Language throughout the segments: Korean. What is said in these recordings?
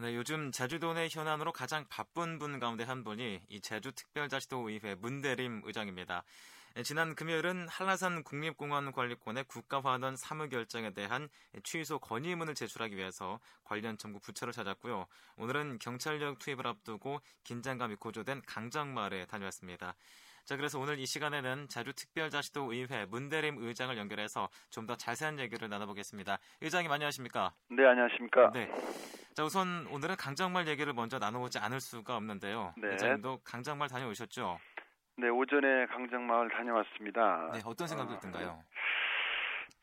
네, 요즘 제주도 내 현안으로 가장 바쁜 분 가운데 한 분이 이 제주특별자치도 의회 문대림 의장입니다. 네, 지난 금요일은 한라산 국립공원 관리권의 국가화하던 사무 결정에 대한 취소 건의문을 제출하기 위해서 관련 정부 부처를 찾았고요. 오늘은 경찰력 투입을 앞두고 긴장감이 고조된 강정마을에 다녀왔습니다. 자, 그래서 오늘 이 시간에는 제주특별자치도 의회 문대림 의장을 연결해서 좀 더 자세한 얘기를 나눠보겠습니다. 의장님 안녕하십니까? 네, 안녕하십니까? 네. 자, 우선 오늘은 강정말 얘기를 먼저 나눠보지 않을 수가 없는데요. 네. 의장님도 강정말 다녀오셨죠? 네, 오전에 강정마을 다녀왔습니다. 네, 어떤 생각이 든가요?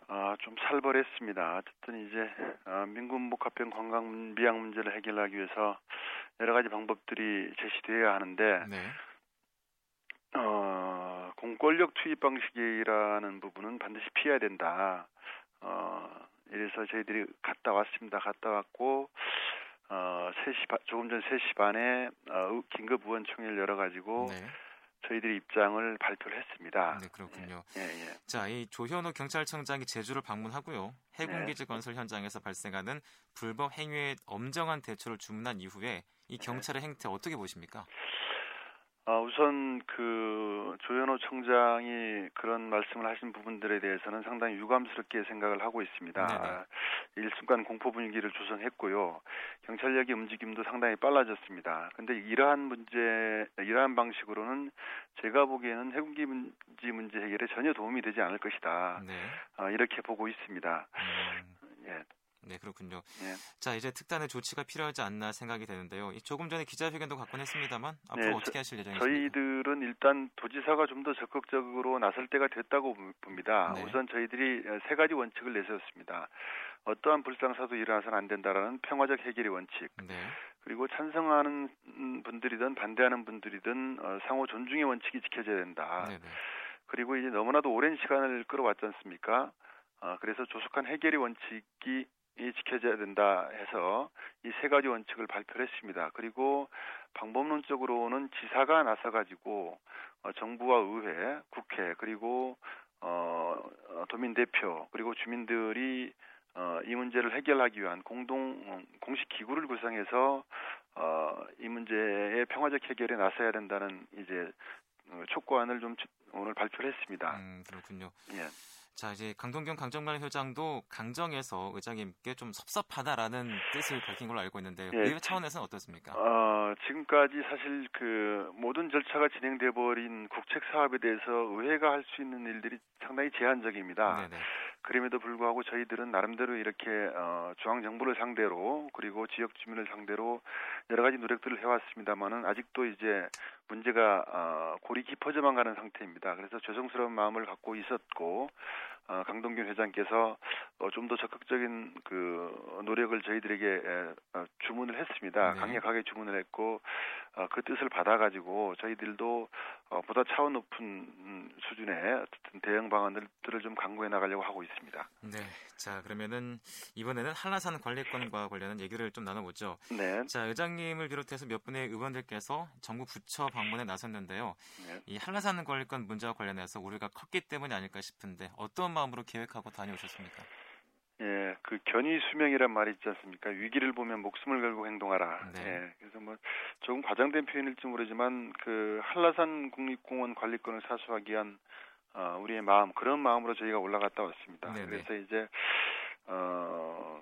아, 좀 살벌했습니다. 어쨌든 이제 아, 민군복합형 관광 미양 문제를 해결하기 위해서 여러 가지 방법들이 제시되어야 하는데 네. 어, 공권력 투입 방식이라는 부분은 반드시 피해야 된다. 어, 이래서 저희들이 갔다 왔습니다. 갔다 왔고 어, 3시 반, 조금 전 3시 반에 어, 긴급 의원총회를 열어가지고 네. 저희들이 입장을 발표를 했습니다. 네, 그렇군요. 예, 예. 자, 이 조현우 경찰청장이 제주를 방문하고요. 해군기지 네. 건설 현장에서 발생하는 불법 행위에 엄정한 대처를 주문한 이후에 이 경찰의 행태 어떻게 보십니까? 아, 우선 그 조현호 청장이 그런 말씀을 하신 부분들에 대해서는 상당히 유감스럽게 생각을 하고 있습니다. 네네. 일순간 공포 분위기를 조성했고요. 경찰력의 움직임도 상당히 빨라졌습니다. 근데 이러한 문제, 이러한 방식으로는 제가 보기에는 해군기 문제 문제 해결에 전혀 도움이 되지 않을 것이다. 네. 아, 이렇게 보고 있습니다. 음, 예, 네, 그렇군요. 예. 자, 이제 특단의 조치가 필요하지 않나 생각이 되는데요. 이 조금 전에 기자회견도 갖곤 했습니다만 앞으로 네, 어떻게 하실 예정이십니까? 저희들은 일단 도지사가 좀 더 적극적으로 나설 때가 됐다고 봅니다. 네. 우선 저희들이 세 가지 원칙을 내세웠습니다. 어떠한 불상사도 일어나서는 안 된다라는 평화적 해결의 원칙, 네. 그리고 찬성하는 분들이든 반대하는 분들이든 어, 상호 존중의 원칙이 지켜져야 된다. 네, 네. 그리고 이제 너무나도 오랜 시간을 끌어왔지 않습니까? 어, 그래서 조속한 해결의 원칙이 이 지켜져야 된다 해서 이 세 가지 원칙을 발표를 했습니다. 그리고 방법론적으로는 지사가 나서가지고 어, 정부와 의회, 국회 그리고 어, 어, 도민 대표 그리고 주민들이 어, 이 문제를 해결하기 위한 공동 어, 공식 기구를 구성해서 어, 이 문제의 평화적 해결에 나서야 된다는 이제 어, 촉구안을 좀 주- 오늘 발표를 했습니다. 음, 그렇군요. 예. 자, 이제 강동경 강정말 회장도 강정에서 의장님께 좀 섭섭하다라는 뜻을 밝힌 걸로 알고 있는데 예. 의회 차원에서는 어떻습니까? 어, 지금까지 사실 그 모든 절차가 진행돼 버린 국책 사업에 대해서 의회가 할 수 있는 일들이 상당히 제한적입니다. 네, 네. 그럼에도 불구하고 저희들은 나름대로 이렇게 어, 중앙 정부를 상대로 그리고 지역 주민을 상대로 여러 가지 노력들을 해왔습니다만은 아직도 이제 문제가 어, 골이 깊어져만 가는 상태입니다. 그래서 죄송스러운 마음을 갖고 있었고 어, 강동균 회장께서 어, 좀 더 적극적인 그 노력을 저희들에게 에, 어, 주문을 했습니다. 네. 강력하게 주문을 했고 어, 그 뜻을 받아가지고 저희들도 어, 보다 차원 높은 음, 수준의 어쨌든 대응 방안들을 좀 강구해 나가려고 하고 있습니다. 네. 자, 그러면은 이번에는 한라산 관리권과 관련한 얘기를 좀 나눠보죠. 네. 자, 의장님을 비롯해서 몇 분의 의원들께서 정부 부처 방문에 나섰는데요. 네. 이 한라산 관리권 문제와 관련해서 우리가 컸기 때문이 아닐까 싶은데 어떤 마음으로 계획하고 다녀오셨습니까? 예, 그 견위 수명이란 말이 있지 않습니까? 위기를 보면 목숨을 걸고 행동하라. 네. 예, 그래서 뭐 조금 과장된 표현일지 모르지만 그 한라산 국립공원 관리권을 사수하기 위한 어, 우리의 마음 그런 마음으로 저희가 올라갔다 왔습니다. 네네. 그래서 이제 어,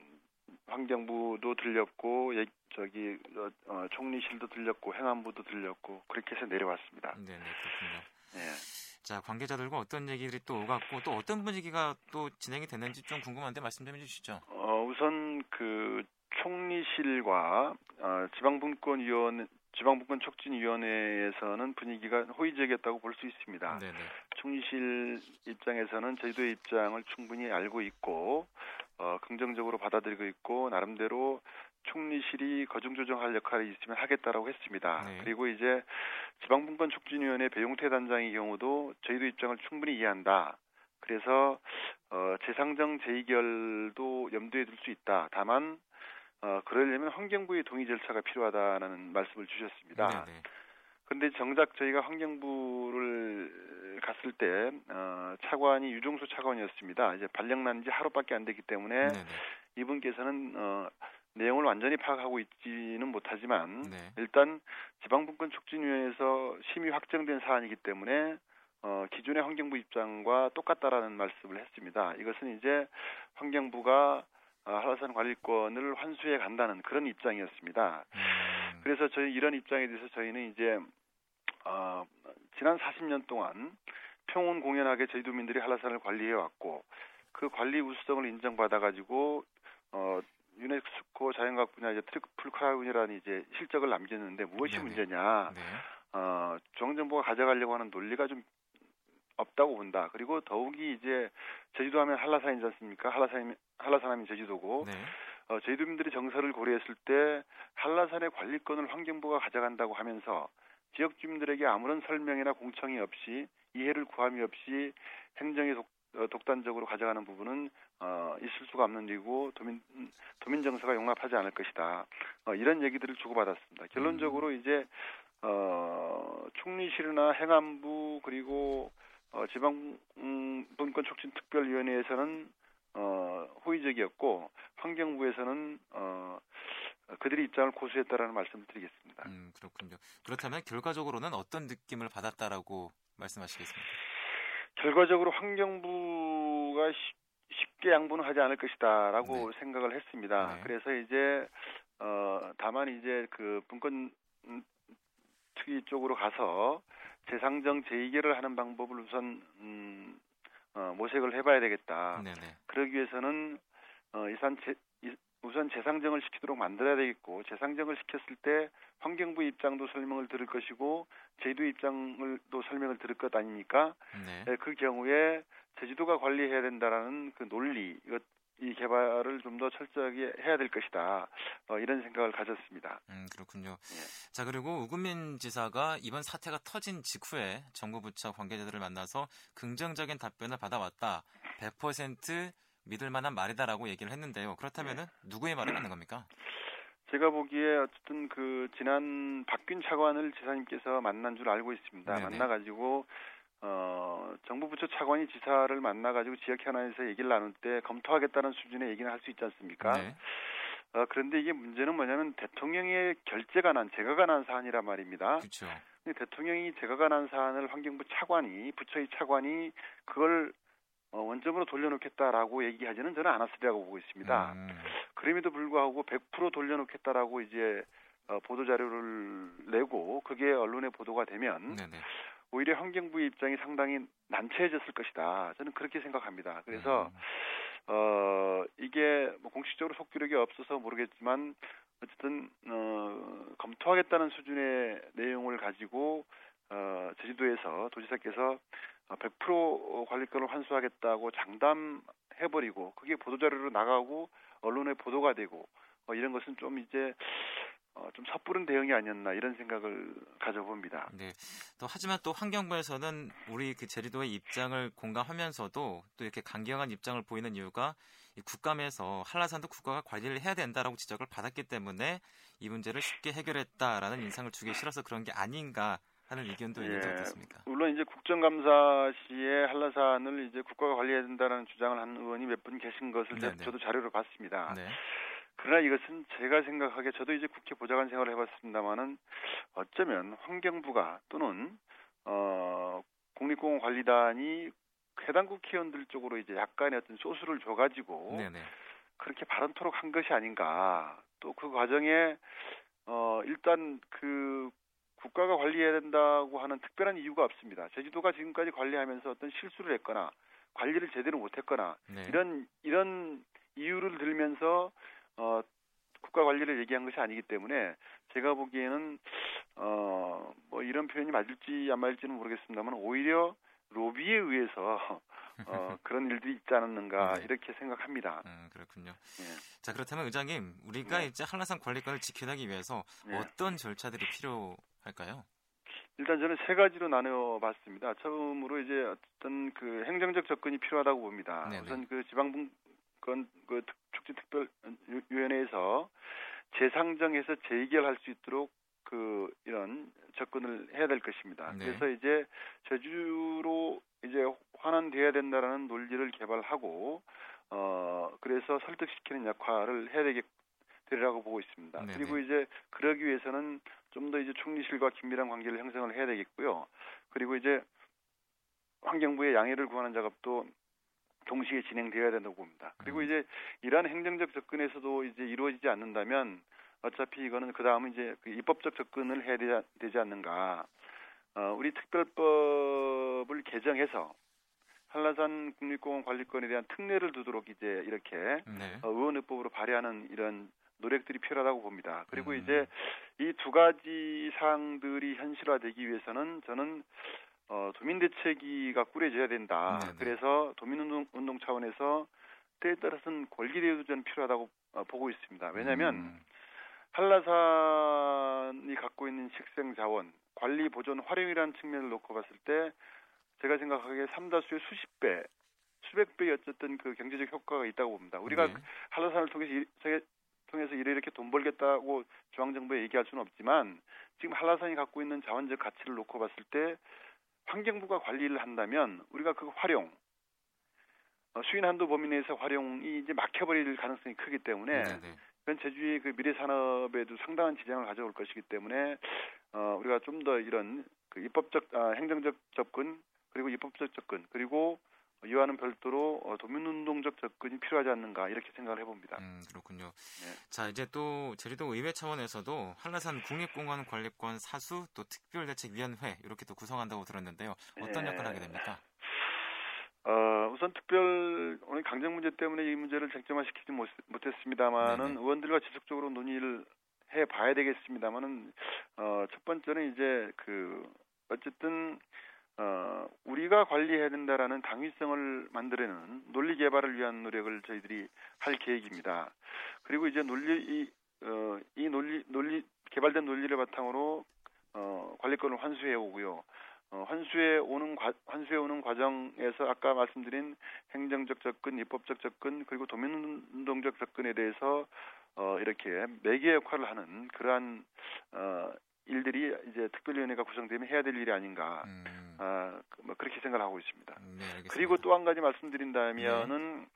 환경부도 들렸고 예, 저기 어, 어, 총리실도 들렸고 행안부도 들렸고 그렇게 해서 내려왔습니다. 네, 네, 그렇군요. 예. 자, 관계자들과 어떤 얘기들이 또 오갔고 또 어떤 분위기가 또 진행이 됐는지 좀 궁금한데 말씀 좀 해주시죠. 어, 우선 그 총리실과 어, 지방분권위원 지방분권 촉진위원회에서는 분위기가 호의적이었다고 볼 수 있습니다. 네, 네. 총리실 입장에서는 저희도의 입장을 충분히 알고 있고 어, 긍정적으로 받아들이고 있고 나름대로 총리실이 거중 조정할 역할이 있으면 하겠다라고 했습니다. 네. 그리고 이제 지방분권 촉진위원회 배용태 단장의 경우도 저희도 입장을 충분히 이해한다. 그래서 어, 재상정 재의결도 염두에 둘 수 있다. 다만 어, 그러려면 환경부의 동의 절차가 필요하다는 말씀을 주셨습니다. 네, 네. 근데 정작 저희가 환경부를 갔을 때 어, 차관이 유종수 차관이었습니다. 이제 발령난 지 하루밖에 안 됐기 때문에 네, 네. 이분께서는 어, 내용을 완전히 파악하고 있지는 못하지만 네. 일단 지방분권 촉진위원회에서 심의 확정된 사안이기 때문에 어, 기존의 환경부 입장과 똑같다라는 말씀을 했습니다. 이것은 이제 환경부가 어, 한라산 관리권을 환수해 간다는 그런 입장이었습니다. 음, 그래서 저희 이런 입장에 대해서 저희는 이제 어, 지난 40년 동안 평온 공연하게 제주도민들이 한라산을 관리해 왔고 그 관리 우수성을 인정받아 가지고 어 유네스코 자연과학 분야 이제 트리플 크라운이라는 이제 실적을 남겼는데 무엇이 네네. 문제냐? 네. 어 중앙정부가 가져가려고 하는 논리가 좀 없다고 본다. 그리고 더욱이 이제 제주도 하면 한라산이지 않습니까? 한라산 한라산 하면 제주도고 네. 어, 제주도민들이 정서를 고려했을 때 한라산의 관리권을 환경부가 가져간다고 하면서 지역 주민들에게 아무런 설명이나 공청이 없이 이해를 구함이 없이 독, 어, 독단적으로 가져가는 부분은 어, 있을 수가 없는 일이고 도민 도민 정서가 용납하지 않을 것이다. 어, 이런 얘기들을 주고받았습니다. 결론적으로 이제 어, 총리실이나 행안부 그리고 어, 지방 음, 분권 촉진 특별위원회에서는 어, 호의적이었고 환경부에서는 어, 그들의 입장을 고수했다라는 말씀을 드리겠습니다. 음, 그렇군요. 그렇다면 결과적으로는 어떤 느낌을 받았다라고 말씀하시겠습니까? 결과적으로 환경부가 쉽- 쉽게 양보는 하지 않을 것이다라고 네. 생각을 했습니다. 네. 그래서 이제 어 다만 이제 그 분권 음, 특위 쪽으로 가서 재상정 재의결을 하는 방법을 우선 음, 어, 모색을 해봐야 되겠다. 네, 네. 그러기 위해서는 어, 이산 재, 이- 우선 재상정을 시키도록 만들어야 되겠고 재상정을 시켰을 때 환경부 입장도 설명을 들을 것이고 제주도 입장을 또 설명을 들을 것 아닙니까? 네. 예, 그 경우에 제주도가 관리해야 된다라는 그 논리 이것 이 개발을 좀 더 철저하게 해야 될 것이다. 어, 이런 생각을 가졌습니다. 음, 그렇군요. 예. 자, 그리고 우금민 지사가 이번 사태가 터진 직후에 정부 부처 관계자들을 만나서 긍정적인 답변을 받아왔다. 100% 믿을 만한 말이다라고 얘기를 했는데요. 그렇다면은 누구의 말을 맞는 겁니까? 제가 보기에 어쨌든 그 지난 박균 차관을 지사님께서 만난 줄 알고 있습니다. 네네. 만나가지고 어 정부 부처 차관이 지사를 만나가지고 지역 현안에서 얘기를 나눌 때 검토하겠다는 수준의 얘기는 할 수 있지 않습니까? 네. 어, 그런데 이게 문제는 뭐냐면 대통령의 결재가 난 제가가 난 사안이란 말입니다. 그렇죠. 대통령이 제가가 난 사안을 환경부 차관이 부처의 차관이 그걸 어, 원점으로 돌려놓겠다라고 얘기하지는 저는 않았으리라고 보고 있습니다. 음, 그럼에도 불구하고 100% 돌려놓겠다라고 이제 어, 보도 자료를 내고 그게 언론에 보도가 되면 네네. 오히려 환경부의 입장이 상당히 난처해졌을 것이다. 저는 그렇게 생각합니다. 그래서 음, 어 이게 뭐 공식적으로 속기록이 없어서 모르겠지만 어쨌든 어 검토하겠다는 수준의 내용을 가지고 어 제주도에서 도지사께서 어, 100% 관리권을 환수하겠다고 장담해버리고 그게 보도자료로 나가고 언론에 보도가 되고 어, 이런 것은 좀 이제 어, 좀 섣부른 대응이 아니었나 이런 생각을 가져봅니다. 네. 또 하지만 또 환경부에서는 우리 그 제주도의 입장을 공감하면서도 또 이렇게 강경한 입장을 보이는 이유가 이 국감에서 한라산도 국가가 관리를 해야 된다라고 지적을 받았기 때문에 이 문제를 쉽게 해결했다라는 인상을 주기 싫어서 그런 게 아닌가 하는 의견도 예, 어떻습니까? 물론 이제 국정감사 시에 한라산을 이제 국가가 관리해야 된다는 주장을 한 의원이 몇 분 계신 것을 네네. 저도 자료로 봤습니다. 네. 그러나 이것은 제가 생각하기에 저도 이제 국회 보좌관 생활을 해봤습니다만은 어쩌면 환경부가 또는 어 국립공원관리단이 해당 국회의원들 쪽으로 이제 약간의 어떤 소수를 줘가지고 네네. 그렇게 발언토록 한 것이 아닌가. 또 그 과정에 어 일단 그 국가가 관리해야 된다고 하는 특별한 이유가 없습니다. 제주도가 지금까지 관리하면서 어떤 실수를 했거나 관리를 제대로 못했거나 네. 이런 이런 이유를 들면서 어 국가 관리를 얘기한 것이 아니기 때문에 제가 보기에는 어 뭐 이런 표현이 맞을지 안 맞을지는 모르겠습니다만 오히려 로비에 의해서 어 그런 일들이 있지 않았는가 네. 이렇게 생각합니다. 음, 그렇군요. 예. 자, 그렇다면 의장님, 우리가 네. 이제 한라산 관리권을 지켜내기 위해서 예. 어떤 절차들이 필요 할까요? 일단 저는 세 가지로 나누어 봤습니다. 처음으로 이제 어떤 그 행정적 접근이 필요하다고 봅니다. 네네. 우선 그 지방분권 그 특- 축제특별위원회에서 재상정해서 재의결할 수 있도록 그 이런 접근을 해야 될 것입니다. 네. 그래서 이제 제주로 이제 환원돼야 된다라는 논리를 개발하고 어 그래서 설득시키는 역할을 해야 되겠 되리라고 보고 있습니다. 네네. 그리고 이제 그러기 위해서는 좀 더 이제 총리실과 긴밀한 관계를 형성을 해야 되겠고요. 그리고 이제 환경부의 양해를 구하는 작업도 동시에 진행되어야 된다고 봅니다. 그리고 음. 이제 이러한 행정적 접근에서도 이제 이루어지지 않는다면 어차피 이거는 그 다음은 이제 그 입법적 접근을 해야 되지, 되지 않는가. 어, 우리 특별법을 개정해서 한라산 국립공원 관리권에 대한 특례를 두도록 이제 이렇게 네. 어, 의원의법으로 발의하는 이런 노력들이 필요하다고 봅니다. 그리고 음. 이제 이 두 가지 사항들이 현실화되기 위해서는 저는 어, 도민 대책위가 꾸려져야 된다. 네네. 그래서 도민운동 운동 차원에서 때에 따라서는 권리대우전 필요하다고 어, 보고 있습니다. 왜냐하면 음. 한라산이 갖고 있는 식생 자원, 관리 보존 활용이라는 측면을 놓고 봤을 때 제가 생각하기에 삼다수의 수십 배, 수백 배의 어쨌든 그 경제적 효과가 있다고 봅니다. 우리가 네. 한라산을 통해서 이- 세- 통해서 이렇게 돈 벌겠다고 중앙정부에 얘기할 수는 없지만 지금 한라산이 갖고 있는 자원적 가치를 놓고 봤을 때 환경부가 관리를 한다면 우리가 그 활용 어, 수인 한도 범위 내에서 활용이 이제 막혀버릴 가능성이 크기 때문에 네, 네. 그건 제주의 그 미래 산업에도 상당한 지장을 가져올 것이기 때문에 어, 우리가 좀 더 이런 그 입법적 아, 행정적 접근 그리고 입법적 접근 그리고 이와는 별도로 어, 도민운동적 접근이 필요하지 않는가 이렇게 생각을 해봅니다. 음, 그렇군요. 네. 자, 이제 또 제주도 의회 차원에서도 한라산 국립공원 관리권 사수 또 특별대책위원회 이렇게 또 구성한다고 들었는데요. 어떤 네. 역할을 하게 됩니까? 어, 우선 특별 오늘 강정 문제 때문에 이 문제를 쟁점화시키지 못, 못했습니다만은 네네. 의원들과 지속적으로 논의를 해 봐야 되겠습니다만은 어, 첫 번째는 이제 그 어쨌든 어, 우리가 관리해야 된다라는 당위성을 만들어내는 논리 개발을 위한 노력을 저희들이 할 계획입니다. 그리고 이제 논리 이, 어, 이 논리 논리 개발된 논리를 바탕으로 어, 관리권을 환수해 오고요. 어, 환수해 오는 과, 환수해 오는 과정에서 아까 말씀드린 행정적 접근, 입법적 접근 그리고 도민운동적 접근에 대해서 어, 이렇게 매개 역할을 하는 그러한 어, 일들이 이제 특별위원회가 구성되면 해야 될 일이 아닌가 음, 아, 그- 뭐 그렇게 생각을 하고 있습니다. 네, 알겠습니다. 그리고 또 한 가지 말씀드린다면은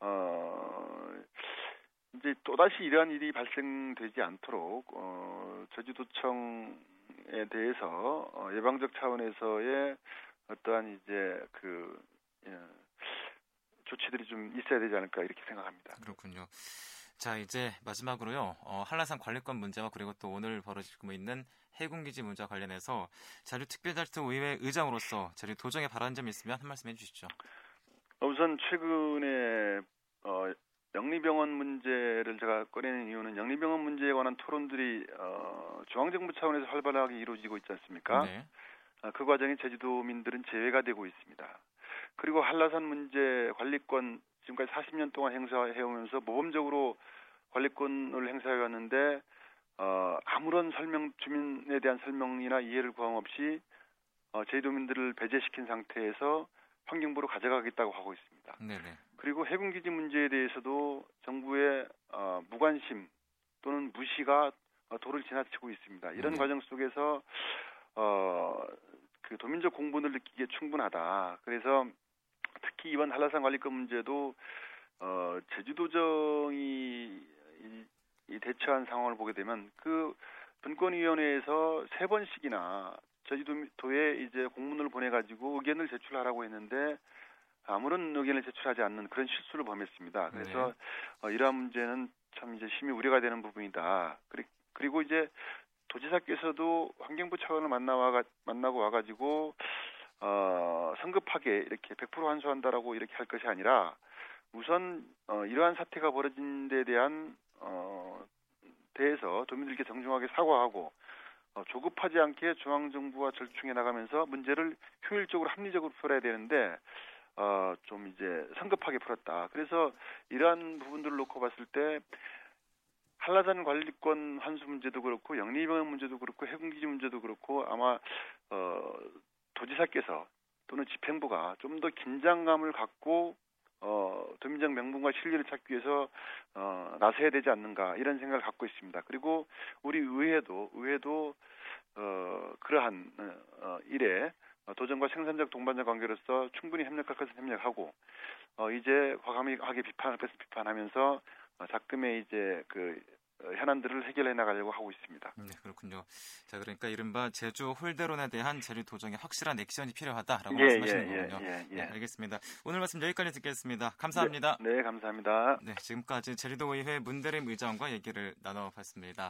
어 이제 또 다시 이러한 일이 발생되지 않도록 어 제주도청에 대해서 어, 예방적 차원에서의 어떠한 이제 그 예, 조치들이 좀 있어야 되지 않을까 이렇게 생각합니다. 그렇군요. 자, 이제 마지막으로요. 어, 한라산 관리권 문제와 그리고 또 오늘 벌어지고 있는 해군기지 문제와 관련해서 자주 특별자치도 의회 의장으로서 자주 도정에 바라는 점이 있으면 한 말씀 해주시죠. 우선 최근에 어, 영리병원 문제를 제가 꺼내는 이유는 영리병원 문제에 관한 토론들이 어, 중앙정부 차원에서 활발하게 이루어지고 있지 않습니까? 네. 아, 그 과정에 제주도민들은 제외가 되고 있습니다. 그리고 한라산 문제 관리권 지금까지 40년 동안 행사해오면서 모범적으로 관리권을 행사해왔는데 어, 아무런 설명 주민에 대한 설명이나 이해를 구함 없이 어, 제주도민들을 배제시킨 상태에서 환경부로 가져가겠다고 하고 있습니다. 네네. 그리고 해군기지 문제에 대해서도 정부의 어, 무관심 또는 무시가 어, 도를 지나치고 있습니다. 이런 네. 과정 속에서 어, 그 도민적 공분을 느끼기에 충분하다. 그래서 특히 이번 한라산 관리권 문제도 어, 제주도정이 이, 이 대처한 상황을 보게 되면 그 분권위원회에서 세 번씩이나 제주도에 이제 공문을 보내가지고 의견을 제출하라고 했는데 아무런 의견을 제출하지 않는 그런 실수를 범했습니다. 그래서 네. 어, 이러한 문제는 참 이제 심히 우려가 되는 부분이다. 그리- 그리고 이제 도지사께서도 환경부 차원을 만나와 만나고 와가지고 어, 성급하게 이렇게 100% 환수한다라고 이렇게 할 것이 아니라 우선 어, 이러한 사태가 벌어진 데 대한 어, 대해서 도민들께 정중하게 사과하고 어, 조급하지 않게 중앙정부와 절충해 나가면서 문제를 효율적으로 합리적으로 풀어야 되는데 어, 좀 이제 성급하게 풀었다. 그래서 이러한 부분들을 놓고 봤을 때 한라산 관리권 환수 문제도 그렇고 영리병원 문제도 그렇고 해군기지 문제도 그렇고 아마 어, 도지사께서 또는 집행부가 좀 더 긴장감을 갖고 어, 도민적 명분과 신뢰를 찾기 위해서 어, 나서야 되지 않는가 이런 생각을 갖고 있습니다. 그리고 우리 의회도 의회도 어, 그러한 어, 어, 일에 어, 도전과 생산적 동반자 관계로서 충분히 협력할 것은 협력하고 어, 이제 과감하게 비판할 것은 비판하면서 어, 작금의 이제 그 현안들을 해결해 나가려고 하고 있습니다. 네, 그렇군요. 자, 그러니까 이른바 제주 홀대론에 대한 제주 도정의 확실한 액션이 필요하다라고 예, 말씀하시는 예, 거군요. 예, 예, 네, 알겠습니다. 오늘 말씀 여기까지 듣겠습니다. 감사합니다. 네, 네 감사합니다. 네, 지금까지 제주도의회 문대림 의장과 얘기를 나눠봤습니다.